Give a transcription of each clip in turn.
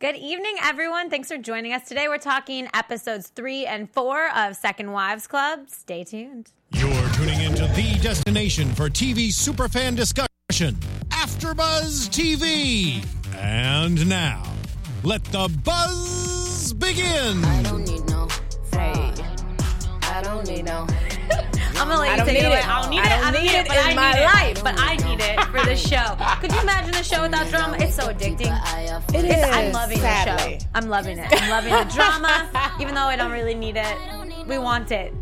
Good evening, everyone. Thanks for joining us today. We're talking episodes three and four of Second Wives Club. Stay tuned. You're tuning into the destination for TV superfan discussion, AfterBuzz TV. And now, let the buzz begin. I don't need no fraud. I don't need no. I'm gonna let you don't take it away. I don't need it. I don't need it, it but in I my need life. it. But I need it for the show. Could you imagine the show without drama? It's so addicting. It's. I'm loving sadly. the show. I'm loving it. I'm loving the drama, even though I don't really need it. We want it.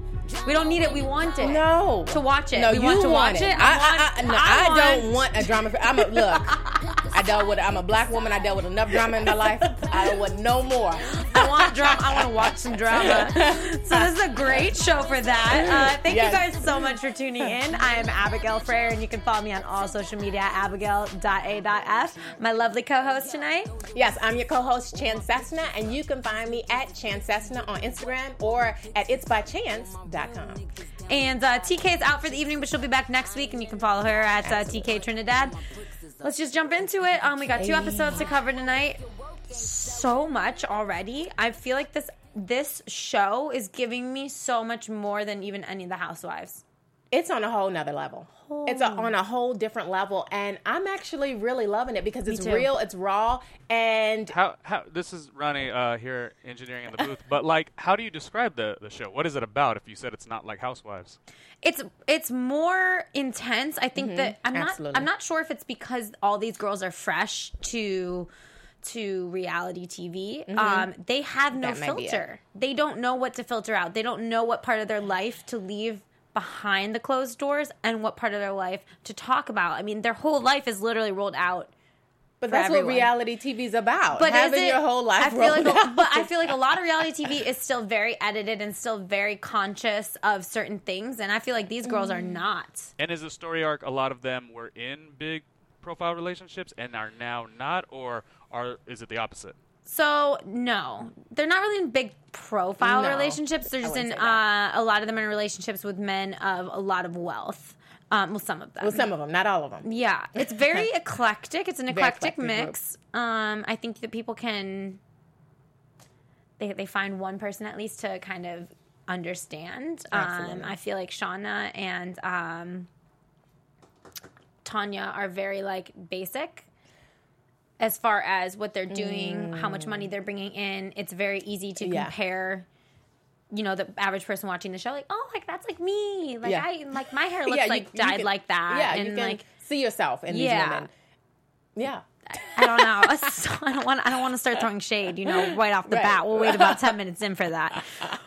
We don't need it. We want it. No. To watch it. No, we you want to want watch it. it. I, I, I, no, I I, don't want a drama. I'm a look. I dealt with. I'm a black woman. I dealt with enough drama in my life. I don't want no more. I want drama. I want to watch some drama. So this is a great show for that. Uh, thank Yes. you guys so much for tuning in. I am Abigail Frere, and you can follow me on all social media at abigail.a.f. My lovely co-host tonight. Yes, I'm your co-host Chan Cessna, and you can find me at Chan Cessna on Instagram or at itsbychance.com. And uh, TK is out for the evening, but she'll be back next week, and you can follow her at uh, TK Trinidad. Let's just jump into it. Um, we got two episodes to cover tonight. So much already. I feel like this this show is giving me so much more than even any of the Housewives. It's on a whole nother level. It's a, on a whole different level, and I'm actually really loving it because it's real, it's raw, and How how this is Ronnie uh, here engineering in the booth, but like how do you describe the the show? What is it about? If you said it's not like Housewives, it's it's more intense. I think that I'm not I'm not sure if it's because all these girls are fresh to to reality TV. Um, they have no That might be it. filter. They don't know what to filter out. They don't know what part of their life to leave behind the closed doors and what part of their life to talk about. I mean, their whole life is literally rolled out. but that's everyone. what reality TV's about. But having is it, your whole life I feel like, rolled a- out. but I feel like a lot of reality TV is still very edited and still very conscious of certain things, and I feel like these girls Mm. are not. and is the story arc a lot of them were in big profile relationships and are now not, or are is it the opposite? So no, they're not really in big profile No, relationships. They're just in wouldn't say that. uh, a lot of them are in relationships with men of a lot of wealth. Um, well, some of them. well, some of them, not all of them. yeah, it's very eclectic. It's an eclectic, eclectic group. mix. Um, I think that people can they they find one person at least to kind of understand. Um, I feel like Shauna and um, Tanya are very like basic as far as what they're doing, how much money they're bringing in. It's very easy to Yeah. compare. You know, the average person watching the show, like, oh, like that's like me. Like Yeah. I like my hair looks Yeah, you- like you dyed can- like that. Yeah, and you can like see yourself in these women. Yeah. I don't know. So I don't want. I don't want to start throwing shade. You know, right off the Right. bat. We'll wait about ten minutes in for that.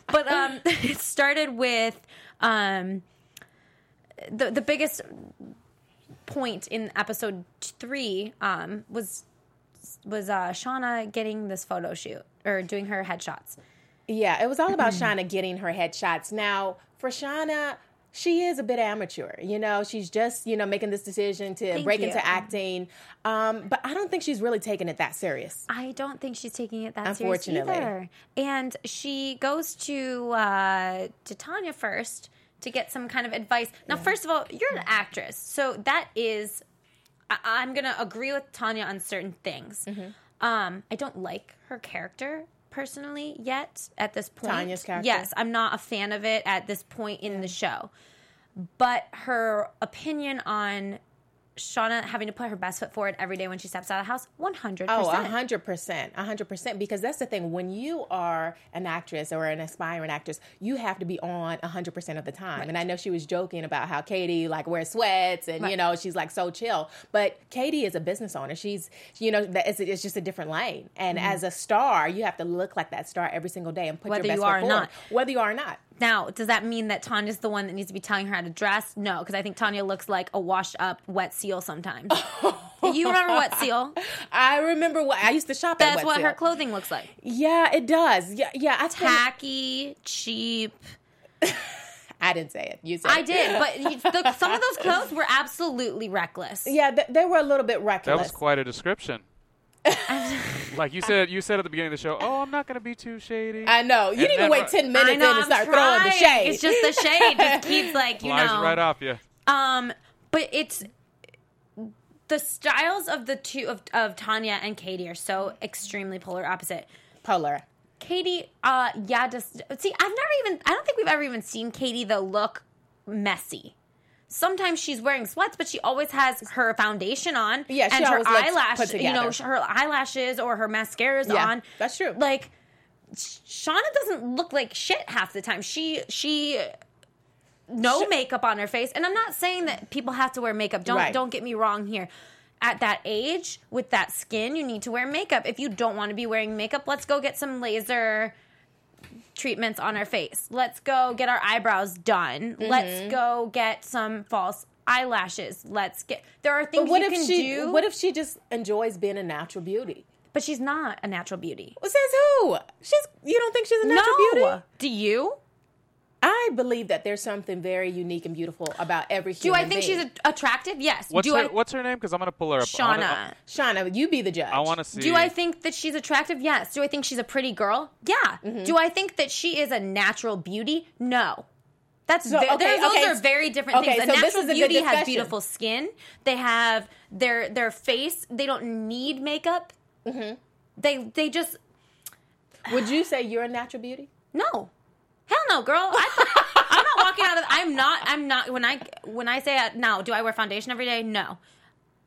But um, it started with um, the the biggest point in episode three um was was uh Shauna getting this photo shoot or doing her headshots. Yeah, it was all about Shauna getting her headshots. Now, for Shauna, she is a bit amateur. You know, she's just, you know, making this decision to Thank break you. into acting. Um, but I don't think she's really taking it that serious. I don't think she's taking it that serious either. And she goes to uh, to Tanya first to get some kind of advice. Now, first of all, you're an actress, so that is. I- I'm gonna agree with Tanya on certain things. Mm-hmm. Um, I don't like her character personally yet at this point. Tanya's character? Yes, I'm not a fan of it at this point in the show. But her opinion on Shauna having to put her best foot forward every day when she steps out of the house, 100%. Oh, a hundred percent, a hundred percent. Because that's the thing. When you are an actress or an aspiring actress, you have to be on a hundred percent of the time. And I know she was joking about how Katie like wears sweats and you know she's like so chill. But Katie is a business owner. She's you know it's, it's just a different lane. And Mm-hmm. as a star, you have to look like that star every single day and put Whether your best you foot forward, not. whether you are or not. Now, does that mean that Tanya's the one that needs to be telling her how to dress? No, because I think Tanya looks like a washed up wet seal sometimes. you remember wet seal? I remember what I used to shop at. That's what Seal. her clothing looks like. Yeah, it does. Yeah, yeah. I spent- Tacky, cheap. I didn't say it. You said I it. did, but the, some of those clothes were absolutely reckless. Yeah, th- they were a little bit reckless. That was quite a description. Like you said, you said at the beginning of the show, "Oh, I'm not going to be too shady." I know. You And didn't even wait ten minutes I know. in and I'm start throwing the trying. shade. It's just the shade just keeps like you Flies know. right off you. Um, but it's the styles of the two of, of Tanya and Katie are so extremely polar opposite. Polar. Katie, uh, yeah, just see, I've never even, I don't think we've ever even seen Katie though look messy. Sometimes she's wearing sweats, but she always has her foundation on. Yeah, she and her always looks eyelash, you know, her eyelashes or her mascara's Yeah, on. that's true. Like, Shauna doesn't look like shit half the time. She she no makeup on her face, and I'm not saying that people have to wear makeup. Don't Right. don't get me wrong here. At that age, with that skin, you need to wear makeup. If you don't want to be wearing makeup, let's go get some laser treatments on our face. Let's go get our eyebrows done. Mm-hmm. Let's go get some false eyelashes. Let's get. There are things But what you if can she? do, What if she just enjoys being a natural beauty? but she's not a natural beauty. Well, says who? She's. You don't think she's a natural no, beauty? do you? I believe that there's something very unique and beautiful about every human being. Do human I think being. she's a- attractive? Yes. What's do her I, What's her name? Because I'm gonna pull her up. I wanna- Shauna. Shauna, you be the judge. I want to see. Do I think that she's attractive? Yes. Do I think she's a pretty girl? Yeah. Mm-hmm. Do I think that she is a natural beauty? No. That's So, ve- okay, those okay, are very different okay, things. A so this natural is a good beauty has discussion. beautiful skin. They have their their face. They don't need makeup. Mm-hmm. They they just Would you say you're a natural beauty? no. Hell no, girl. I, I'm not walking out of. I'm not. I'm not. When I when I say uh, no, do I wear foundation every day? No.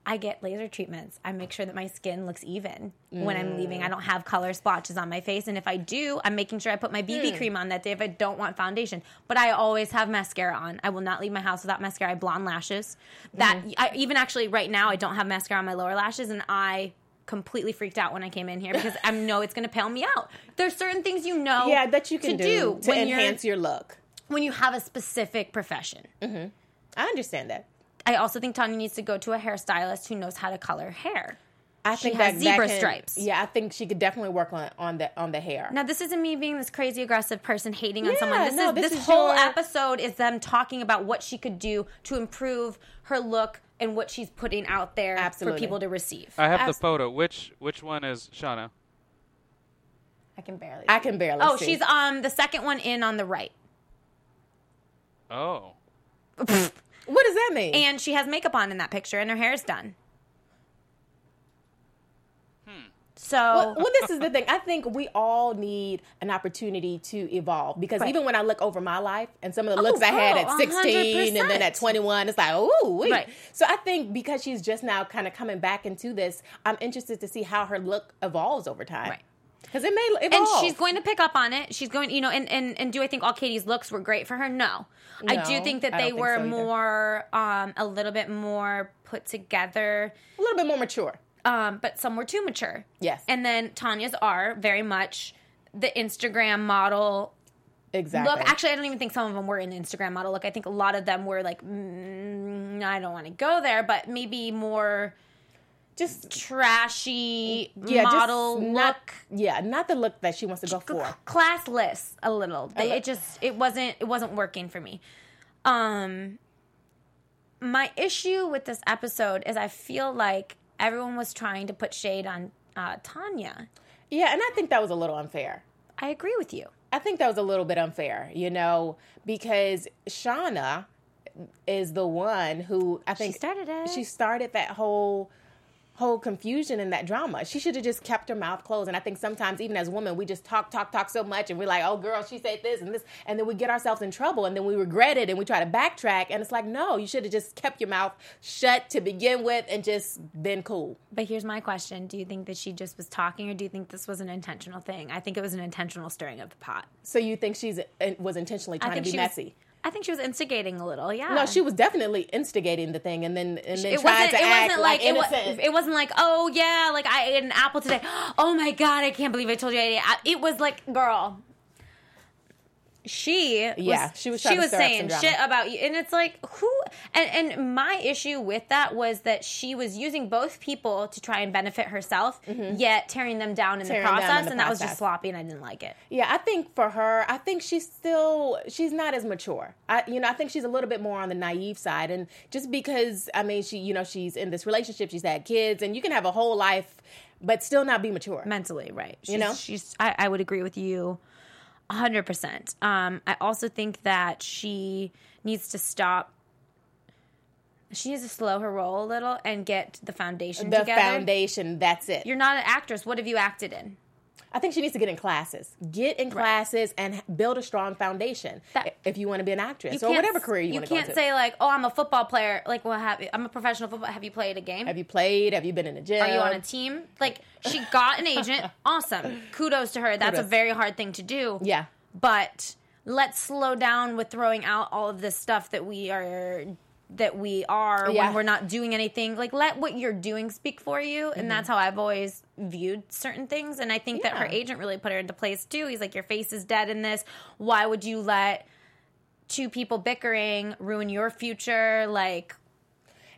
I get laser treatments. I make sure that my skin looks even when I'm leaving. I mm. don't have color splotches on my face, and if I do, I'm making sure I put my BB hmm. cream on that day if I don't want foundation. But I always have mascara on. I will not leave my house without mascara. I have blonde lashes. That mm. I, even actually right now I don't have mascara on my lower lashes, and I completely freaked out when I came in here because I know it's going to pale me out. There's certain things you know, Yeah, that you can to do, to when enhance your look. when you have a specific profession. Mm-hmm. I understand that. I also think Tanya needs to go to a hairstylist who knows how to color hair. I She think has that, zebra that can- stripes. Yeah, I think she could definitely work on on the on the hair. Now, this isn't me being this crazy aggressive person hating on Yeah, someone. This no, is this this, is whole your- episode is them talking about what she could do to improve her look and what she's putting out there Absolutely. for people to receive. I have Abs- the photo. Which Which one is Shauna? I can barely. I can barely. oh, see. she's um the second one in on the right, Oh. What does that mean? and she has makeup on in that picture, and her hair is done. So well, well, this is the thing. I think we all need an opportunity to evolve because Right. even when I look over my life and some of the Oh, looks I had at 16 and then at 21, it's like, oh, wait. Right. So I think because she's just now kind of coming back into this, I'm interested to see how her look evolves over time. Right. Because it may evolve. and she's going to pick up on it. She's going, you know, and, and, and do I think all Katie's looks were great for her? No. I do think that they were so more, um, a little bit more put together, a little bit more mature. Um, but some were too mature. Yes. And then Tanya's are very much the Instagram model Exactly. look. Actually, I don't even think some of them were an Instagram model look. I think a lot of them were like, mm, I don't want to go there, but maybe more just trashy yeah, model look. not, Yeah, not the look that she wants to go for. classless a little. They, it just it wasn't it wasn't working for me. Um my issue with this episode is I feel like everyone was trying to put shade on uh, Tanya. Yeah, and I think that was a little unfair. I agree with you. I think that was a little bit unfair, you know, because Shauna is the one who I think she started it. She started that whole whole confusion and that drama. She should have just kept her mouth closed. And I think sometimes even as women, we just talk, talk, talk so much and we're like, oh girl, she said this and this and then we get ourselves in trouble and then we regret it and we try to backtrack and it's like, no, you should have just kept your mouth shut to begin with and just been cool. But here's my question: Do you think that she just was talking, or do you think this was an intentional thing? I think it was an intentional stirring of the pot. So you think she's uh, was intentionally trying to be messy? was. I think she was instigating a little. Yeah. No, she was definitely instigating the thing, and then and then it tried wasn't. to It act wasn't like, like, it, wa- it wasn't like oh yeah, like I ate an apple today. Oh my god, I can't believe I told you I ate. It. It was like girl. She Yeah, was, she was she was stir up some saying shit about you, and it's like who? And and my issue with that was that she was using both people to try and benefit herself, yet tearing them down in Mm-hmm. Tearing the down in process, the and that was just sloppy, and I didn't like it. yeah, I think for her, I think she's still she's not as mature. I you know I think she's a little bit more on the naive side, and just because I mean she you know she's in this relationship, she's had kids, and you can have a whole life, but still not be mature. mentally right she's, You know? she's I, I would agree with you 100% um, i also think that she needs to stop She needs to slow her roll a little and get the foundation The together. foundation, that's it. You're not an actress. What have you acted in? I think she needs to get in classes. Get in classes and build a strong foundation That- if you want to be an actress or whatever career you, You want to go You can't say like, "Oh, I'm a football player." Like, well, have I'm a professional football. Have you played a game? Have you played? Have you been in a gym? Are you on a team? Like, she got an agent. awesome. Kudos to her. That's a very hard thing to do. Yeah. But let's slow down with throwing out all of this stuff that we are that we are Yeah. when we're not doing anything. Like let what you're doing speak for you. And that's how I've always viewed certain things. And I think that her Mm-hmm. Agent really put her into place too. He's like, Your face is dead in this. Why would you let two people bickering ruin your future? Like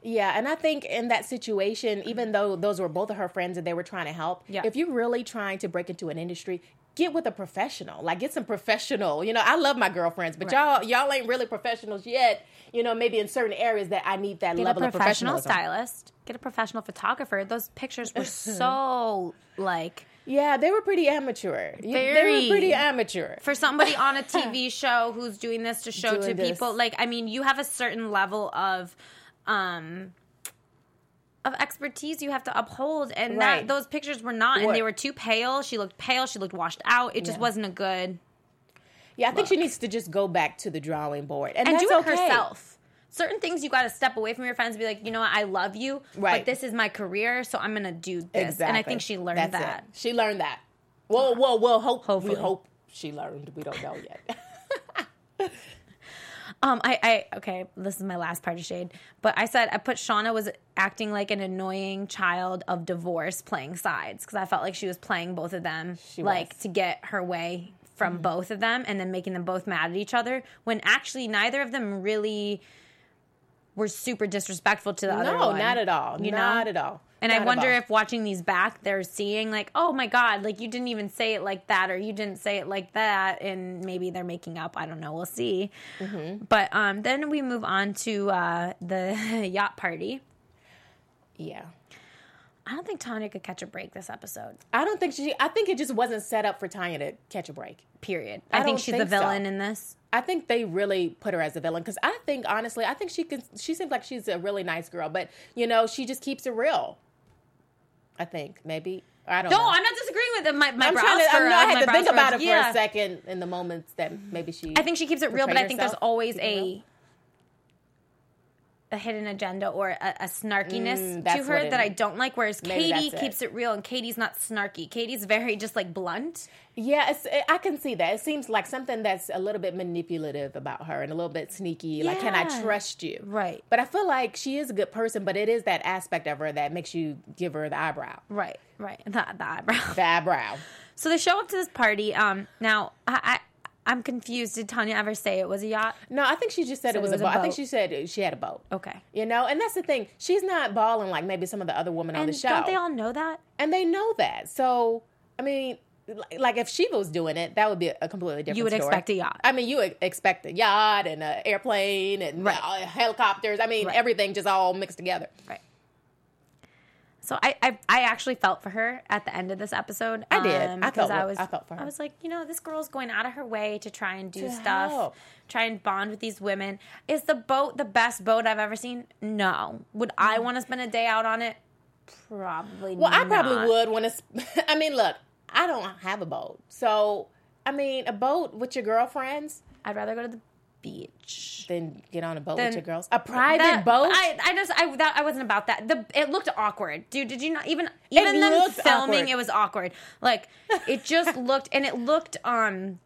Yeah, and I think in that situation, even though those were both of her friends and they were trying to help, Yeah. if you're really trying to break into an industry, get with a professional. Like get some professional. You know, I love my girlfriends, but y'all y'all ain't really professionals yet. You know, maybe in certain areas that I need that get level a of professional professionalism. stylist, get a professional photographer. Those pictures were so like Yeah, they were pretty amateur. You- They Very. were pretty amateur. for somebody on a TV show who's doing this to show Doing to this. people like I mean you have a certain level of um of expertise you have to uphold and Right. that those pictures were not and they were too pale she looked pale she looked washed out it just Yeah. wasn't a good Yeah, I think she needs to just go back to the drawing board and, and do it okay. herself certain things you got to step away from your friends and be like you know what I love you but this is my career so I'm gonna do this Exactly. and I think she learned That's that It. She learned that. Well, well, well. Hope Hopefully. we hope she learned. We don't know yet. Um, I, I, okay, this is my last part of shade, but I said I put Shauna was acting like an annoying child of divorce playing sides because I felt like she was playing both of them, She like was. Mm-hmm. to get her way from both of them and then making them both mad at each other when actually neither of them really were super disrespectful to the other no, not at all. You know? not at all. And I wonder if watching these back, they're seeing like, oh my god, like you didn't even say it like that, or you didn't say it like that, and maybe they're making up. I don't know. We'll see. Mm-hmm. But um, then we move on to uh, the yacht party. Yeah. I don't think Tanya could catch a break this episode. I don't think she. I think it just wasn't set up for Tanya to catch a break. Period. I I, think she's the think so. villain in this. I think they really put her as a villain because I think honestly, I think she can. She seems like she's a really nice girl, but you know, she just keeps it real. I think maybe I don't No, know. I'm not disagreeing with it. My, my I'm brows trying to. for, I, know, uh, I my had to think about it for yeah. a second in the moments that maybe she. I think she keeps it real, but I think there's always a real. A hidden agenda or a, a snarkiness Mm, to her that I don't like. Whereas Katie that's it. keeps it real, and Katie's not snarky. Katie's very just like blunt. Yeah, it's, I can see that. It seems like something that's a little bit manipulative about her and a little bit sneaky. Like, can I trust you? Right. But I feel like she is a good person, but it is that aspect of her that makes you give her the eyebrow. Right, right. The, the eyebrow. The eyebrow. So they show up to this party. Um, now I, I I'm confused. Did Tanya ever say it was a yacht? No, I think she just said So it was, it was a a boat. I think she said she had a boat. Okay. You know, and that's the thing. She's not balling like maybe some of the other women on the show. don't they all know that? and they know that. So, I mean, like if Shiva was doing it, that would be a completely different You would story. expect a yacht. I mean, you would expect a yacht and an airplane and Right. uh, helicopters. I mean, Right. everything just all mixed together. Right. So I, I I actually felt for her at the end of this episode. I did. um, I felt- I was I felt for her. I was like, you know, this girl's going out of her way to try and do To stuff, help. try and bond with these women. Is the boat the best boat I've ever seen? No. Would I want to spend a day out on it? Probably. Mm. Well, I probably would want to. I mean, look, I don't have a boat, so I mean, a boat with your girlfriends, I'd rather go to the beach. then get on a boat Then- with your girls. A private That- boat. I, I just I that I wasn't about that. The it looked awkward, dude. Did you not even even them filming? awkward. It was awkward. Like it just looked and it looked um.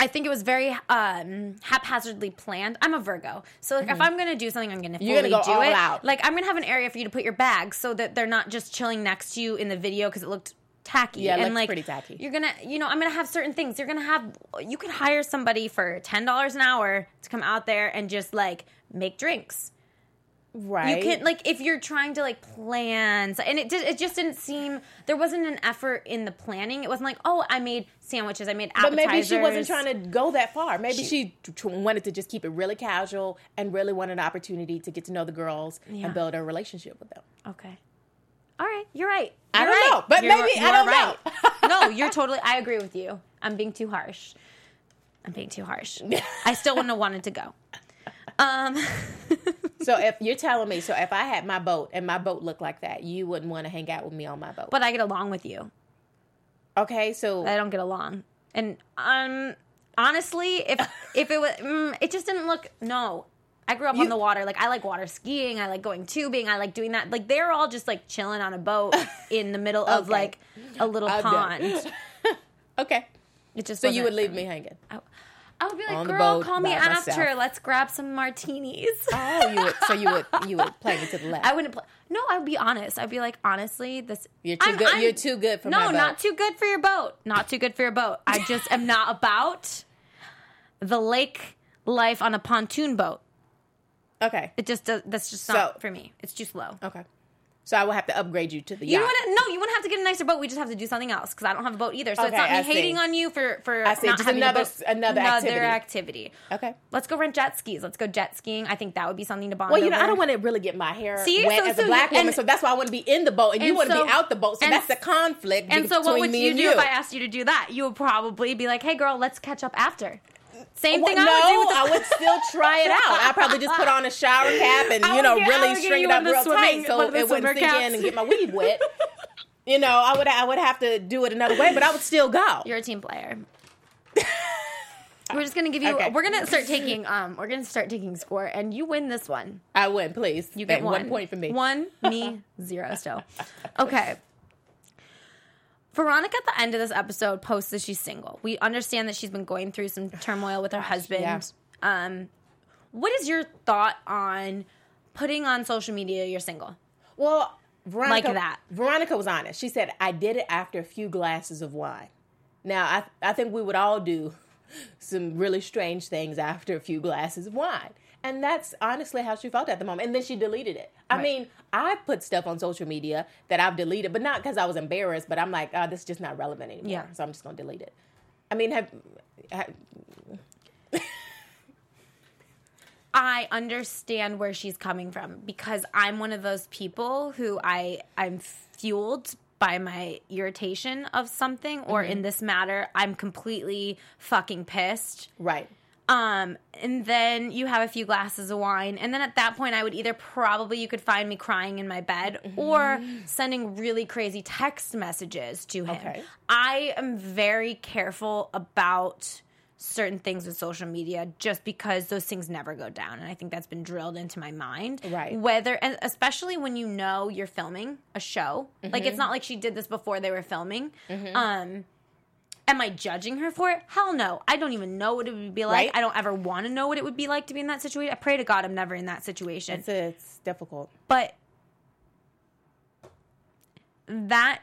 I think it was very um, haphazardly planned. I'm a Virgo, so like if I'm gonna do something, I'm gonna fully Mm-hmm. You're gonna go do it. out. Like I'm gonna have an area for you to put your bags so that they're not just chilling next to you in the video because it looked tacky. Yeah, and like pretty tacky. You're gonna, you know, I'm gonna have certain things. You're gonna have. You could hire somebody for ten dollars an hour to come out there and just like make drinks. right. You can like if you're trying to like plan, and it did. It just didn't seem there wasn't an effort in the planning. It wasn't like, oh, I made sandwiches, I made appetizers. But maybe she wasn't trying to go that far. Maybe she, t- wanted to just keep it really casual and really wanted an opportunity to get to know the girls Yeah. and build a relationship with them. Okay. All right, you're right. I You're don't right. know, but You're- maybe- I you're don't right. know. no, you're totally. I agree with you. I'm being too harsh. I'm being too harsh. I still wouldn't have wanted to go. Um. So if you're telling me, so if I had my boat and my boat looked like that, you wouldn't want to hang out with me on my boat. But I get along with you. okay, so I don't get along. And um, honestly, if if it was, mm, it just didn't look. No, I grew up on the water. Like I like water skiing. I like going tubing. I like doing that. Like they're all just like chilling on a boat in the middle of like a little I'm pond. okay, It just so you would leave me hanging. I would be like, on girl, call me after. myself." Let's grab some martinis. Oh, you would. So you would. You would play me to the left. I wouldn't play. No, I'd be honest. I'd be like, honestly, this. You're too good- you're too good for no, my boat. No, not too good for your boat. Not too good for your boat. I just am not about the lake life on a pontoon boat. Okay. It just does. That's just So- not for me. It's too slow. Okay. So I will have to upgrade you to the You yacht. wouldn't. No, you wouldn't have to get a nicer boat. We just have to do something else because I don't have a boat either. So it's not me I see. hating on you for for I see. not Just having another- a boat. another activity. activity. Okay. Let's go rent jet skis. Let's go jet skiing. I think that would be something to bond Well, you know. I don't want to really get my hair See? wet So- as so a black you- woman, and- so that's why I want to be in the boat, and, you want to so- be out the boat. So and- that's the conflict And so, what would you do you. if I asked you to do that? You would probably be like, "Hey, girl, let's catch up after." Same thing Well, I would do. no, I would still try it out. I'd probably just put on a shower cap and you know get- really string it up one of the real swimming- tight so one of the it wouldn't sink in and get my weave wet. you know, I would I would have to do it another way, but I would still go. You're a team player. we're just gonna give you. Okay. We're gonna start taking. Um, we're gonna start taking score, and you win this one. I win, please. You get one. one point for me. One, me, zero still. Okay. Veronica at the end of this episode posts that she's single. We understand that she's been going through some turmoil with her husband. yeah. Um, what is your thought on putting on social media you're single? Well, Veronica, Like that. Veronica was honest. She said, "I did it after a few glasses of wine." Now, I I think we would all do some really strange things after a few glasses of wine, and that's honestly how she felt at the moment. And then she deleted it. I Right. mean, I put stuff on social media that I've deleted, but not because I was embarrassed. But I'm like, oh, this is just not relevant anymore. Yeah. So I'm just gonna delete it. I mean, have, have I understand where she's coming from because I'm one of those people who I I'm fueled by my irritation of something or in mm-hmm. this matter I'm completely fucking pissed. right? Um and then you have a few glasses of wine and then at that point I would either probably you could find me crying in my bed or sending really crazy text messages to him. Okay. I am very careful about certain things with social media just because those things never go down and i think that's been drilled into my mind Right. whether and especially when you know you're filming a show like Mm-hmm. it's not like she did this before they were filming um am i judging her for it hell no i don't even know what it would be like Right. i don't ever want to know what it would be like to be in that situation i pray to god i'm never in that situation It's it's difficult. but that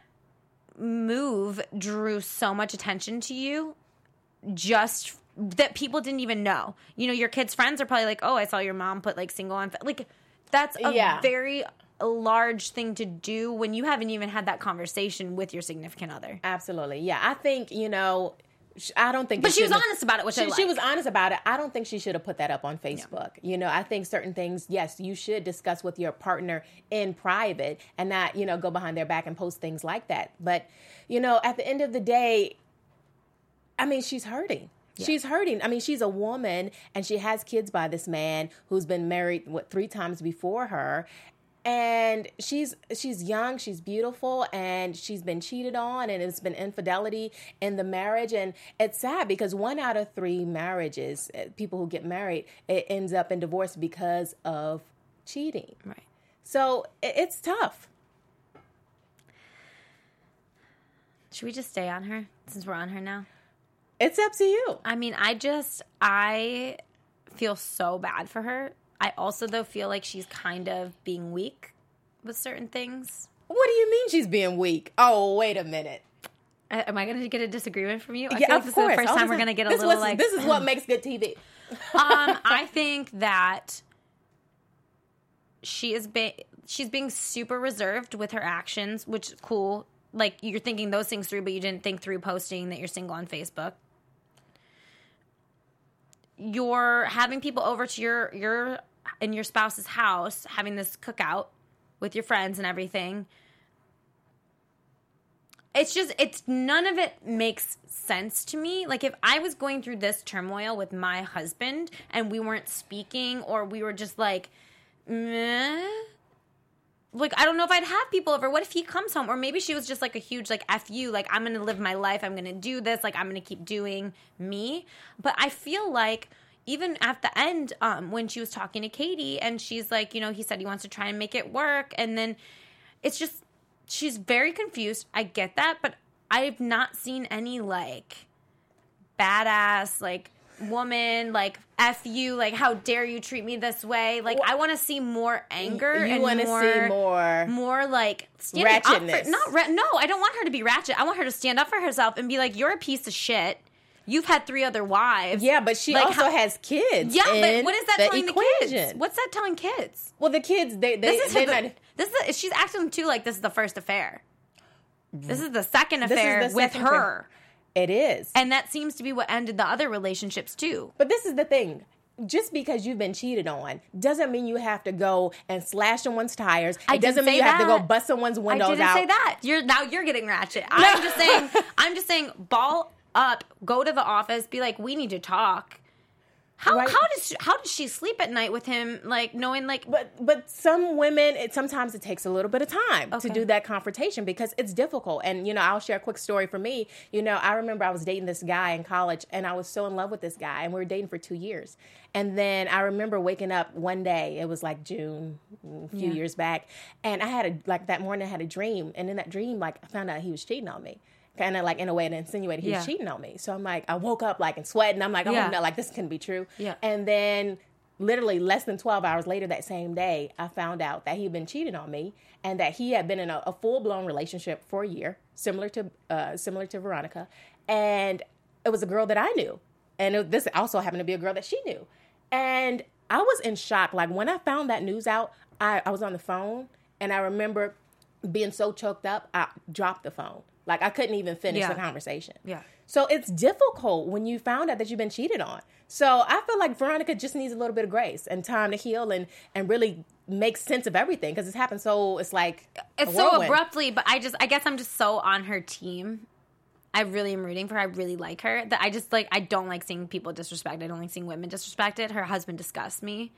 move drew so much attention to you just that people didn't even know. You know, your kids' friends are probably like, "Oh, I saw your mom put like single on." fa-" Like that's a Yeah. very large thing to do when you haven't even had that conversation with your significant other. Absolutely, yeah. I think you know. I don't think, But she was honest about it, which she, I she was honest about it. I don't think she should have put that up on Facebook. You know, I think certain things, yes, you should discuss with your partner in private and not, you know, go behind their back and post things like that. But, you know, at the end of the day, I mean, she's hurting. She's hurting. I mean, she's a woman and she has kids by this man who's been married what three times before her. And she's she's young, she's beautiful, and she's been cheated on, and it's been infidelity in the marriage, and it's sad because one out of three marriages, uh, people who get married, it ends up in divorce because of cheating. right. So it's tough. Should we just stay on her since we're on her now? It's up to you. I mean, I just I feel so bad for her. I also though feel like she's kind of being weak with certain things. What do you mean she's being weak? Oh, wait a minute. Am I going to get a disagreement from you? I Yeah, feel like of this course. is the first All time we're going to get a little was- like. This is what makes good TV. um, I think that she is being she's being super reserved with her actions, which is cool. Like you're thinking those things through, but you didn't think through posting that you're single on Facebook. You're having people over to your your in your spouse's house, having this cookout with your friends and everything. It's just it's none of it makes sense to me. Like if I was going through this turmoil with my husband and we weren't speaking or we were just like meh. Like I don't know if I'd have people over. What if he comes home, or maybe she was just like a huge like f you. Like I'm gonna live my life. I'm gonna do this. Like I'm gonna keep doing me. But I feel like even at the end, um, when she was talking to Katie, and she's like, you know, he said he wants to try and make it work, and then it's just she's very confused. I get that, but I've not seen any like badass like woman like f you like how dare you treat me this way like i want to see more anger You and want to see more. more like up for Ratchetness. not ra- no i don't want her to be ratchet i want her to stand up for herself and be like you're a piece of shit you've had three other wives Yeah, but she Like, also how- has kids. yeah but what is that the telling the kids what's that telling kids Well, the kids they they this is they're not. this is she's acting too like this is the first affair this is the second affair the with second her affair. It is. and that seems to be what ended the other relationships too But this is the thing. Just because you've been cheated on doesn't mean you have to go and slash someone's tires. It I didn't doesn't mean you have to go bust someone's windows out. I didn't out. say that. You're now you're getting ratchet. I'm just saying. I'm just saying. Ball up. Go to the office. Be like, we need to talk. How Right. how does she, how does she sleep at night with him? Like knowing like But but some women, it sometimes it takes a little bit of time Okay. to do that confrontation because it's difficult. And you know, I'll share a quick story for me. You know, I remember I was dating this guy in college, and I was so in love with this guy, and we were dating for two years. And then I remember waking up one day. It was like June, a few Yeah. years back, and I had a like that morning. I had a dream, and in that dream, like I found out he was cheating on me. Kind of like in a way that insinuated he Yeah. was cheating on me. So I'm like, I woke up like in sweat, and sweating. I'm like, oh Yeah. no, like this couldn't be true. Yeah. And then literally less than 12 hours later that same day, I found out that he had been cheating on me and that he had been in a, a full blown relationship for a year, similar to uh, similar to Veronica, and it was a girl that I knew, and it, this also happened to be a girl that she knew, and I was in shock. Like when I found that news out, I, I was on the phone, and I remember being so choked up, I dropped the phone. Like I couldn't even finish Yeah. the conversation. Yeah. So it's difficult when you found out that you've been cheated on. So I feel like Veronica just needs a little bit of grace and time to heal and and really make sense of everything because it's happened so it's like it's so abruptly. But I just I guess I'm just so on her team. I really am rooting for her. I really like her. That I just like I don't like seeing people disrespected. I don't like seeing women disrespected. Her husband disgusts me.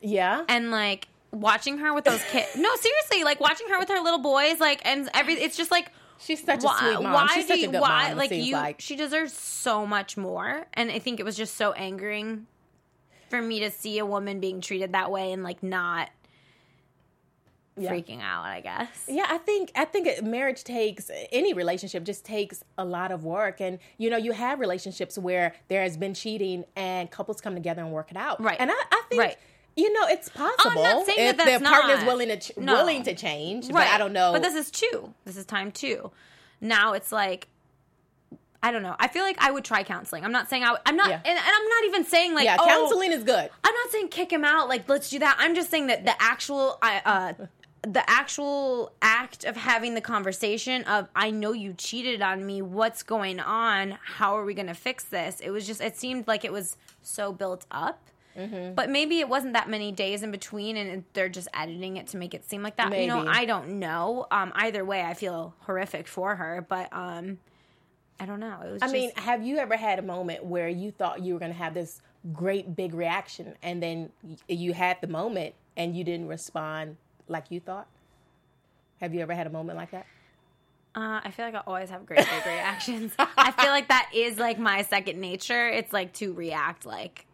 Yeah. and like watching her with those kids. No, seriously, like watching her with her little boys, like and every. It's just like She's such a why, sweet mom. why She's do such a you, good why mom, like you? like. She deserves so much more, and I think it was just so angering for me to see a woman being treated that way and like not Yeah. freaking out. I guess. Yeah, I think I think marriage takes any relationship just takes a lot of work, and you know you have relationships where there has been cheating and couples come together and work it out. Right. and I, I think Right. You know it's possible I'm not saying if that their that's partner's not. willing to ch- No. willing to change. But I don't know. But this is two. This is time two. Now it's like. I don't know. I feel like I would try counseling. I'm not saying I. am not, Yeah. and, and I'm not even saying like. yeah, oh, counseling is good. I'm not saying kick him out. Like, let's do that. I'm just saying that the actual, I- uh, the actual act of having the conversation of, I know you cheated on me. What's going on? How are we going to fix this? It was just, it seemed like it was so built up. Mm-hmm. But maybe it wasn't that many days in between, and they're just editing it to make it seem like that. You know, I don't know. Um, either way, I feel horrific for her, but um, I don't know. It was. I just, mean, have you ever had a moment where you thought you were going to have this great big reaction, and then you had the moment and you didn't respond like you thought? Have you ever had a moment like that? Uh, I feel like I always have great big reactions. I feel like that is like my second nature. It's like to react like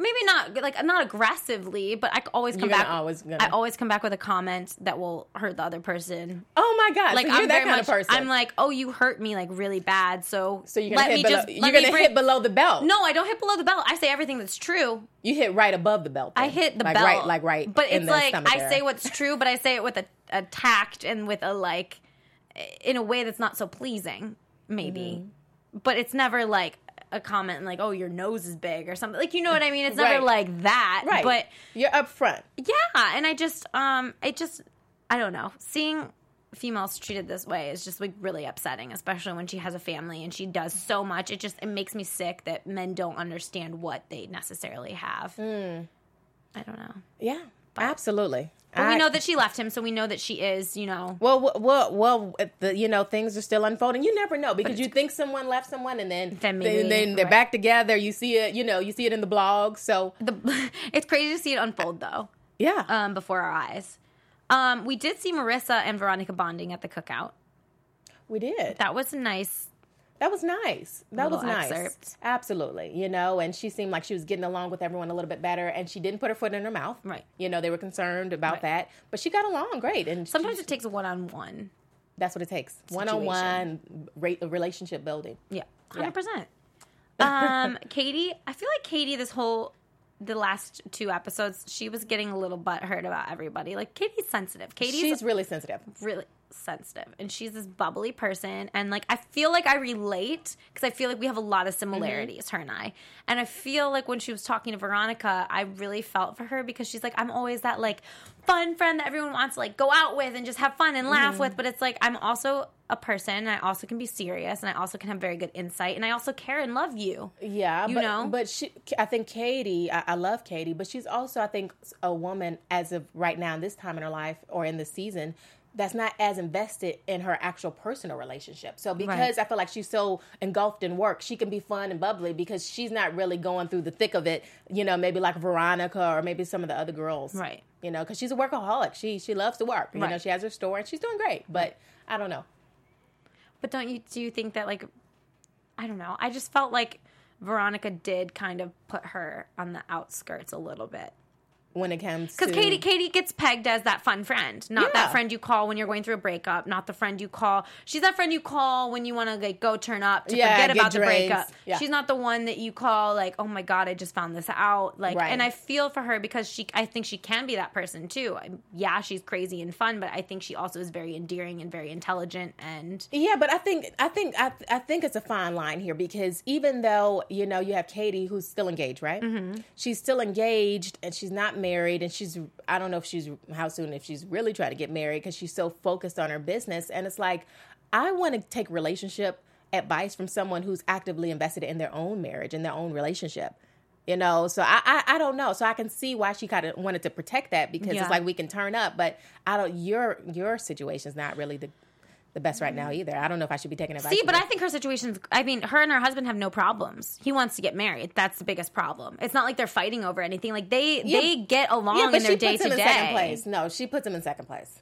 maybe not like not aggressively, but I always come You're back. always gonna- I always come back with a comment that will hurt the other person. Oh my god! Like so I'm that kind much. of person. I'm like, oh, you hurt me like really bad. So so you're gonna let hit me below, just you're gonna bring- hit below the belt. No, I don't hit below the belt. I say everything that's true. you hit right above the belt. I hit the like belt, right, like right. But it's like I area. say what's true, but I say it with a, a tact and with a like, in a way that's not so pleasing, maybe. Mm-hmm. But it's never like a comment like, "Oh, your nose is big" or something. Like you know what I mean? It's never Right. like that. right, But you're up front. yeah, and I just, um, it just, I don't know, seeing females treated this way is just like really upsetting, especially when she has a family and she does so much. It just it makes me sick that men don't understand what they necessarily have. Hmm. I don't know. Yeah, absolutely. But we know that she left him, so we know that she is, you know. Well, well, well, well the, you know, things are still unfolding. You never know because you think someone left someone, and then Then then, maybe- then they're right. back together. You see it, you know, you see it in the blog. So The, it's crazy to see it unfold, though. Yeah. um, before our eyes. Um, we did see Marissa and Veronica bonding at the cookout. we did. That was a nice. That was nice. That was nice. excerpt. Absolutely. You know, and she seemed like she was getting along with everyone a little bit better and she didn't put her foot in her mouth. Right. You know, they were concerned about Right. that, but she got along great. And Sometimes she- it takes a one on one. that's what it takes. One on one relationship building. Yeah, hundred percent. Um, Katie, I feel like Katie, this whole the last two episodes, she was getting a little butthurt about everybody. Like Katie's sensitive. Katie's She's really sensitive. really sensitive. And she's this bubbly person. And like i feel like i relate because i feel like we have a lot of mm-hmm. similarities her and i. And i feel like when she was talking to veronica i really felt for her because she's like i'm always that like fun friend that everyone wants to like go out with and just have fun and laugh mm-hmm. with. But it's like i'm also a person. And i also can be serious and i also can have very good insight. And i also care and love you. Yeah, You but, know? but she, I think Katie, I, I love Katie, but she's also, I think, a woman as of right now, in this time in her life or in the season, that's not as invested in her actual personal relationship. So because I feel like she's so engulfed in work, she can be fun and bubbly because she's not really going through the thick of it. You know, maybe like Veronica or maybe some of the other girls. Right. You know, because she's a workaholic. She she loves to work. You know, she has her store and she's doing great. But I don't know. But don't you do you think that like I don't know. I just felt like Veronica did kind of put her on the outskirts a little bit. When it comes Because to Katie, Katie gets pegged as that fun friend, not Yeah. that friend you call when you're going through a breakup, not the friend you call. She's that friend you call when you want to like go turn up to Yeah, forget get about the breakup. Yeah. She's not the one that you call like, oh my god, I just found this out. Like, Right. and I feel for her because she, I think she can be that person too. Yeah, she's crazy and fun, but I think she also is very endearing and very intelligent and Yeah, but I think I think I, I think it's a fine line here because even though you know you have Katie who's still engaged, right? Mm-hmm. She's still engaged and she's not married, and she's I don't know if she's how soon if she's really trying to get married because she's so focused on her business. And it's like I want to take relationship advice from someone who's actively invested in their own marriage and their own relationship. You know, so I, I I don't know. So I can see why she kind of wanted to protect that because Yeah. it's like we can turn up, but I don't. Your your situation's not really the the best right now either. I don't know if I should be taking advice. See, but. I think her situation's. I mean, her and her husband have no problems. He wants to get married. That's the biggest problem. It's not like they're fighting over anything. Like they Yeah. they get along yeah, in their she day puts to in second day. place. No, she puts him in second place.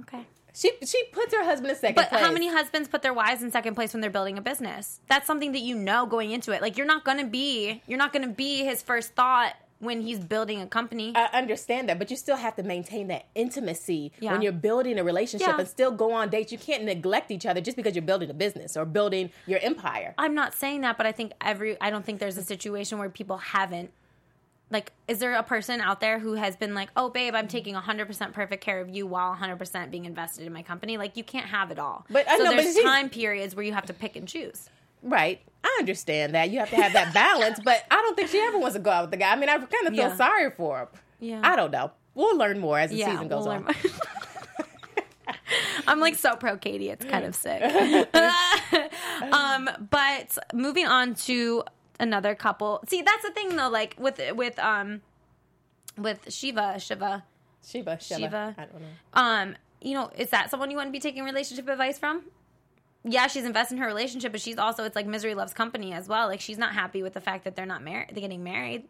Okay. She she puts her husband in second But place. how many husbands put their wives in second place when they're building a business? That's something that you know going into it. Like you're not gonna be you're not gonna be his first thought when he's building a company. I understand that, but you still have to maintain that intimacy Yeah. when you're building a relationship Yeah. and still go on dates. You can't neglect each other just because you're building a business or building your empire. I'm not saying that, but I think every I don't think there's a situation where people haven't. Like, is there a person out there who has been like, "Oh, babe, I'm taking 100% perfect care of you while 100% being invested in my company"? Like, you can't have it all. But I so know, there's time periods where you have to pick and choose. Right. I understand that. You have to have that balance, but I don't think she ever wants to go out with the guy. I mean, I kind of feel Yeah. sorry for him. Yeah. I don't know. We'll learn more as the Yeah, season goes we'll on. I'm like so pro Katie. It's kind of sick. um, but moving on to another couple. See, that's the thing though. Like with with um with Shiva, Shiva. Shiva, Shiva. Shiva. I don't know. Um, you know, is that someone you want to be taking relationship advice from? Yeah, she's invested in her relationship, but she's also it's like misery loves company as well. Like she's not happy with the fact that they're not married, they're getting married.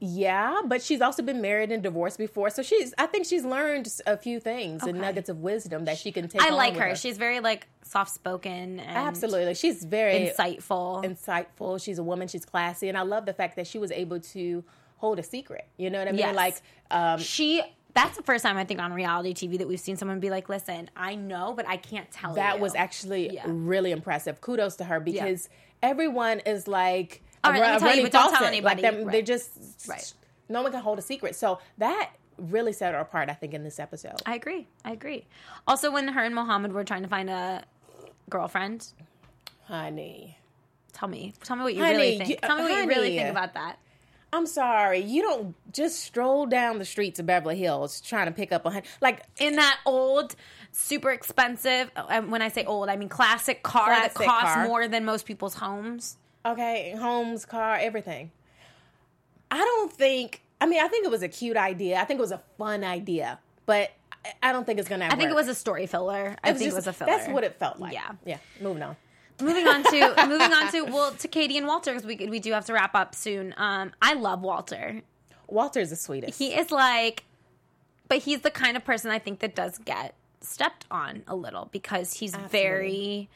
Yeah, but she's also been married and divorced before, so she's. I think she's learned a few things and nuggets of wisdom that she can take. I like with her. She's very like soft spoken absolutely. She's very insightful. insightful. She's a woman. She's classy, and I love the fact that she was able to hold a secret. You know what I mean? Yes. Like, um, she that's the first time I think on reality TV that we've seen someone be like, "Listen, I know, but I can't tell you." that was actually Yeah. really impressive. Kudos to her because everyone is like. All right, let me tell you, but don't tell anybody. Like them, They're just Right. No one can hold a secret. So that really set her apart. I think in this episode. I agree. I agree. Also, when her and Mohammed were trying to find a girlfriend, Honey, tell me, tell me what you Honey, really think. you- tell me what you really honey. think about that. I'm sorry. You don't just stroll down the streets of Beverly Hills trying to pick up a hun- like In that old, super expensive, uh, and when I say old, I mean classic car that costs car. more than most people's homes. okay, homes, car, everything. I don't think. I mean, I think it was a cute idea. I think it was a fun idea, but I- I don't think it's gonna. I think it was a story filler. I think it was a filler. That's what it felt like. Yeah. yeah. Moving on. Moving on to moving on to well to Katie and Walter because we we do have to wrap up soon. Um, I love Walter. Walter's the sweetest. He is like but he's the kind of person I think that does get stepped on a little because he's very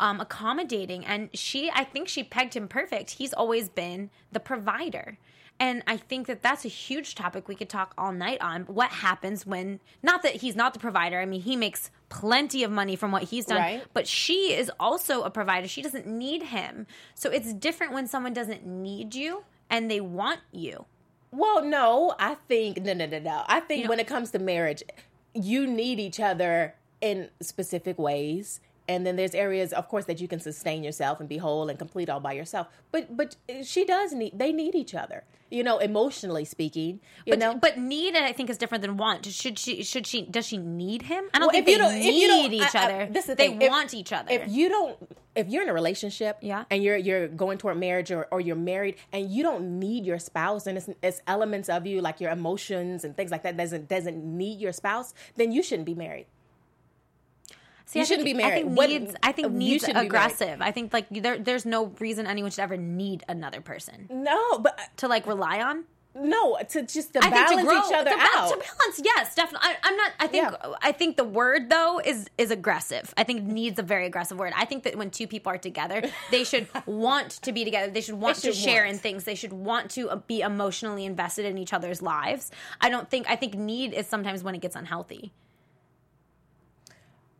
um, accommodating. And she, I think she pegged him perfect. He's always been the provider. And I think that that's a huge topic we could talk all night on. What happens when, not that he's not the provider, I mean, he makes plenty of money from what he's done, Right. but she is also a provider. She doesn't need him. So it's different when someone doesn't need you and they want you. Well, no, I think no, no, no, no. I think You when know- it comes to marriage, you need each other in specific ways, and then there's areas, of course, that you can sustain yourself and be whole and complete all by yourself. But but she does need. They need each other. You know, emotionally speaking. You But, know, but need I think is different than want. Should she? Should she? Does she need him? I don't Well, think if you they don't- if you don't- need each I- I- other. this is the they. If- want each other. if you don't if you're in a relationship Yeah. and you're you're going toward marriage or, or you're married and you don't need your spouse and it's, it's elements of you like your emotions and things like that doesn't doesn't need your spouse then you shouldn't be married See, you I shouldn't think- be I think What- needs. I think needs married. aggressive. I think like there, there's no reason anyone should ever need another person no but to like rely on. no to just to I balance think to grow, each other to, ba- out to balance, yes, definitely. I, I'm not. I think. Yeah. I think the word though is is aggressive. I think needs a very aggressive word. I think that when two people are together, they should want to be together. They should want They to share want. in things. They should want to uh, be emotionally invested in each other's lives. I don't think. I think need is sometimes when it gets unhealthy.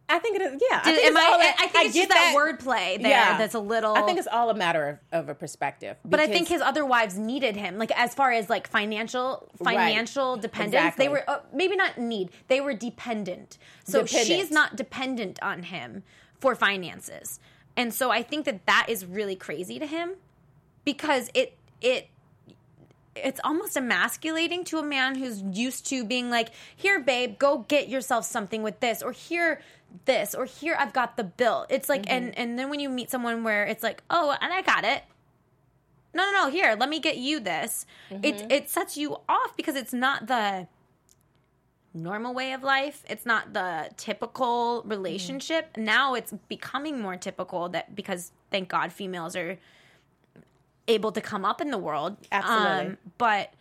I think it is yeah I think it's I- all a- I think it's just that wordplay there that's a little- I think it's all a matter of, of a perspective But I think his other wives needed him, like as far as like financial Right. financial dependence. Exactly. They were uh, maybe not need, they were dependent. So Dependent. she's not dependent on him for finances, and so I think that that is really crazy to him because it it it's almost emasculating to a man who's used to being like, here, babe, go get yourself something with this, or here, this, or here, I've got the bill. It's like, and mm-hmm. and then when you meet someone where it's like, oh, and I got it. No, no, no. Here, let me get you this. It mm-hmm. it sets you off because it's not the normal way of life. It's not the typical mm-hmm. relationship. Now it's becoming more typical that because thank God females are able to come up in the world. Um, Absolutely. but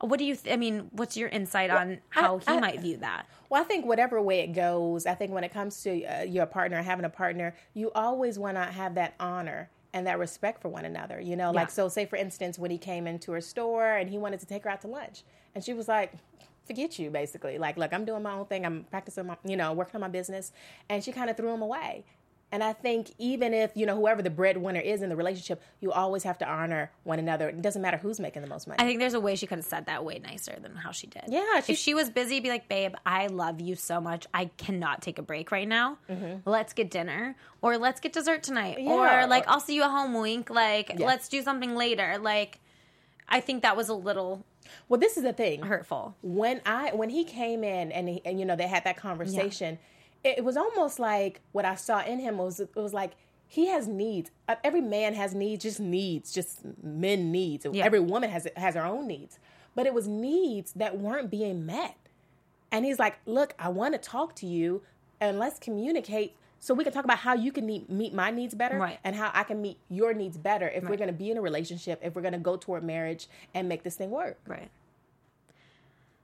what do you? Th- I mean, what's your insight on how he I- might view that? Well, I think whatever way it goes, I think when it comes to uh, your partner, having a partner, you always want to have that honor and that respect for one another. You know, like, so say for instance, when he came into her store and he wanted to take her out to lunch, and she was like, forget you, basically. Like, look, I'm doing my own thing. I'm practicing my, you know, working on my business. And she kind of threw him away. And I think even if, you know, whoever the breadwinner is in the relationship, you always have to honor one another. It doesn't matter who's making the most money. I think there's a way she could have said that way nicer than how she did. Yeah, if she- was busy, be like, "Babe, I love you so much. I cannot take a break right now. Let's get dinner, or let's get dessert tonight, Mm-hmm. Yeah. or like I'll see you at home. Wink. Like let's do something later. Like I think that was a little well, this is the thing. hurtful. when I when he came in and he, and you know they had that conversation, it, it was almost like what I saw in him was it was like he has needs. Uh, Every man has needs, just needs, just men needs. Yeah. Every woman has has her own needs, but it was needs that weren't being met. And he's like, "Look, I want to talk to you, and let's communicate." So we can talk about how you can meet, meet my needs better Right. and how I can meet your needs better if we're going to be in a relationship, if we're going to go toward marriage and make this thing work. Right.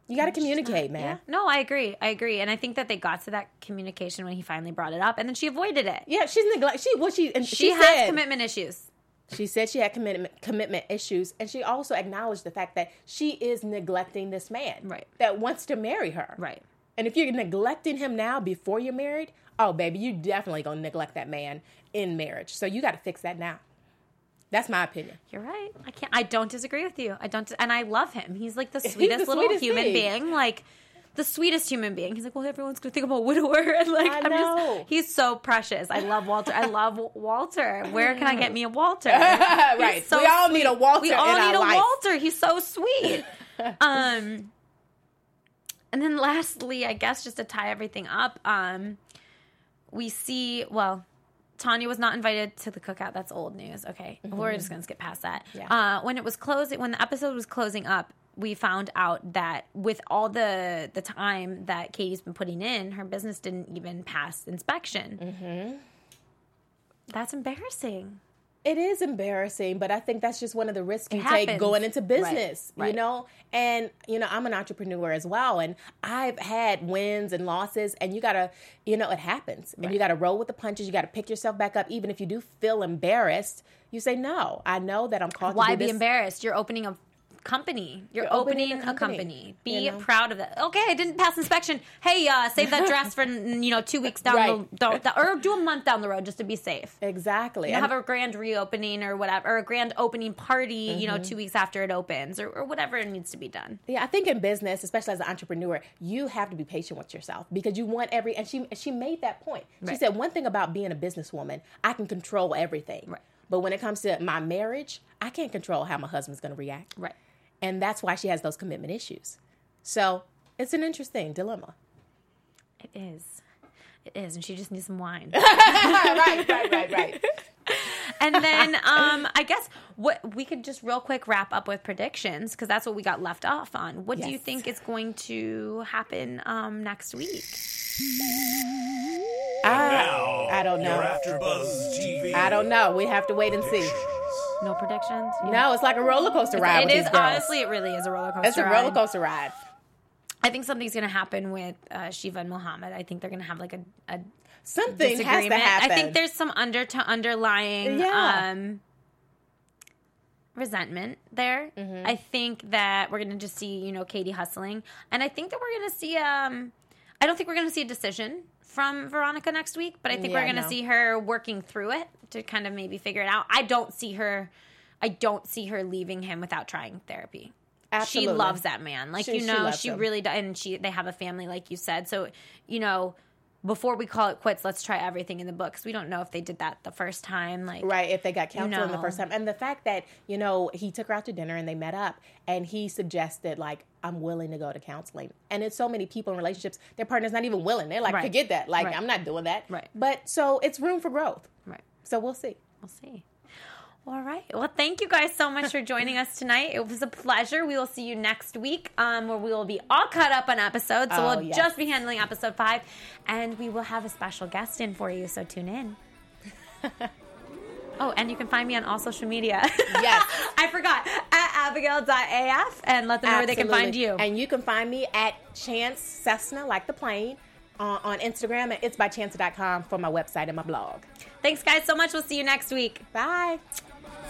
You got to communicate, man. Yeah. No, I agree. I agree, and I think that they got to that communication when he finally brought it up, and then she avoided it. Yeah, she's neglect. She well, she and She, she, has said commitment issues. she said she had commitment commitment issues, and she also acknowledged the fact that she is neglecting this man, Right. That wants to marry her, Right. And if you're neglecting him now before you're married, oh baby, you definitely gonna neglect that man in marriage. So you got to fix that now. That's my opinion. You're right. I can't. I don't disagree with you. I don't, and I love him. He's like the sweetest the little sweetest human thing. being. Like the sweetest human being. He's like, well, everyone's gonna think I'm a widower, and like I I'm know. just. He's so precious. I love Walter. I love Walter. Where can I get me a Walter? right. So we all need a Walter we all need a life. Walter. He's so sweet. um, and then lastly, I guess just to tie everything up, um, we see well. Tanya was not invited to the cookout. That's old news. Okay, we're just gonna skip past that. Mm-hmm. Yeah. Uh, when it was closing, when the episode was closing up, we found out that with all the the time that Katie's been putting in, her business didn't even pass inspection. Mm-hmm. That's embarrassing. It is embarrassing, but I think that's just one of the risks you happens. take going into business, Right, right. you know? And, you know, I'm an entrepreneur as well. And I've had wins and losses, and you got to, you know, it happens. And you got to roll with the punches. You got to pick yourself back up. Even if you do feel embarrassed, you say, no, I know that I'm called Why be this. embarrassed? You're opening a company. You're, You're opening opening, a company. company, Be you know? proud of that. Okay, I didn't pass inspection. Hey, uh, save that dress for you know two weeks down Right. the, the, or do a month down the road just to be safe. Exactly. You And- have a grand reopening or whatever, or a grand opening party. You Mm-hmm. know, two weeks after it opens, or, or whatever needs to be done. Yeah, I think in business, especially as an entrepreneur, you have to be patient with yourself because you want every. And she she made that point. She Right. said one thing about being a businesswoman, I can control everything. Right. But when it comes to my marriage, I can't control how my husband's going to react. Right. And that's why she has those commitment issues. So it's an interesting dilemma. It is. It is, and she just needs some wine. right, right, right, right. and then um, I guess what we could just real quick wrap up with predictions because that's what we got left off on. What do you think is going to happen um, next week? I, I don't know. AfterBuzz TV. I don't know. We have to wait and see. No predictions. You No, it's like a roller coaster ride. It is honestly, it really is a roller coaster. It's a ride. roller coaster ride. I think something's going to happen with uh, Shiva and Muhammad. I think they're going to have like a, a Something has to disagreement. happen. I think there's some under to underlying Yeah. um, resentment there. Mm-hmm. I think that we're going to just see, you know, Katie hustling, and I think that we're going to see. Um, I don't think we're going to see a decision from Veronica next week, but I think Yeah, we're going to see her working through it to kind of maybe figure it out. I don't see her. I don't see her leaving him without trying therapy. Absolutely. She loves that man. Like She- you know, loves she really does and she they have a family like you said. So, you know, before we call it quits, let's try everything in the books. We don't know if they did that the first time like Right, if they got counseling the first time. And the fact that, you know, he took her out to dinner and they met up and he suggested, like, I'm willing to go to counseling. And it's so many people in relationships, their partner's not even willing. They're like, Right. forget that. Like, Right. I'm not doing that. Right. But so it's room for growth. Right. So we'll see. We'll see. All right. Well, thank you guys so much for joining us tonight. It was a pleasure. We will see you next week, um, where we will be all caught up on episodes. So Oh, we'll yes. just be handling episode five, and we will have a special guest in for you. So tune in. oh, and you can find me on all social media. Yes. I forgot at abigail.af and let them know where they can find you. And you can find me at Chance Cessna, like the plane, uh, on Instagram at itsbychance.com for my website and my blog. Thanks, guys, so much. We'll see you next week. Bye.